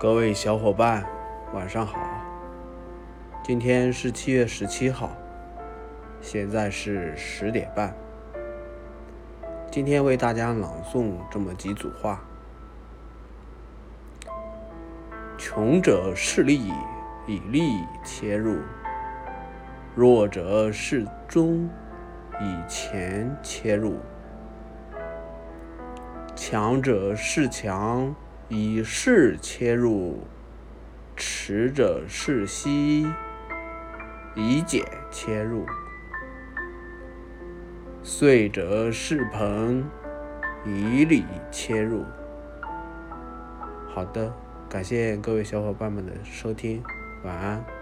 各位小伙伴，晚上好。今天是七月十七号，现在是十点半。今天为大家朗诵这么几组话：穷者势利，以利切入；弱者势忠，以钱切入；强者势强。以势切入，持者是息；以俭切入，遂者是朋；以礼切入。好的，感谢各位小伙伴们的收听，晚安。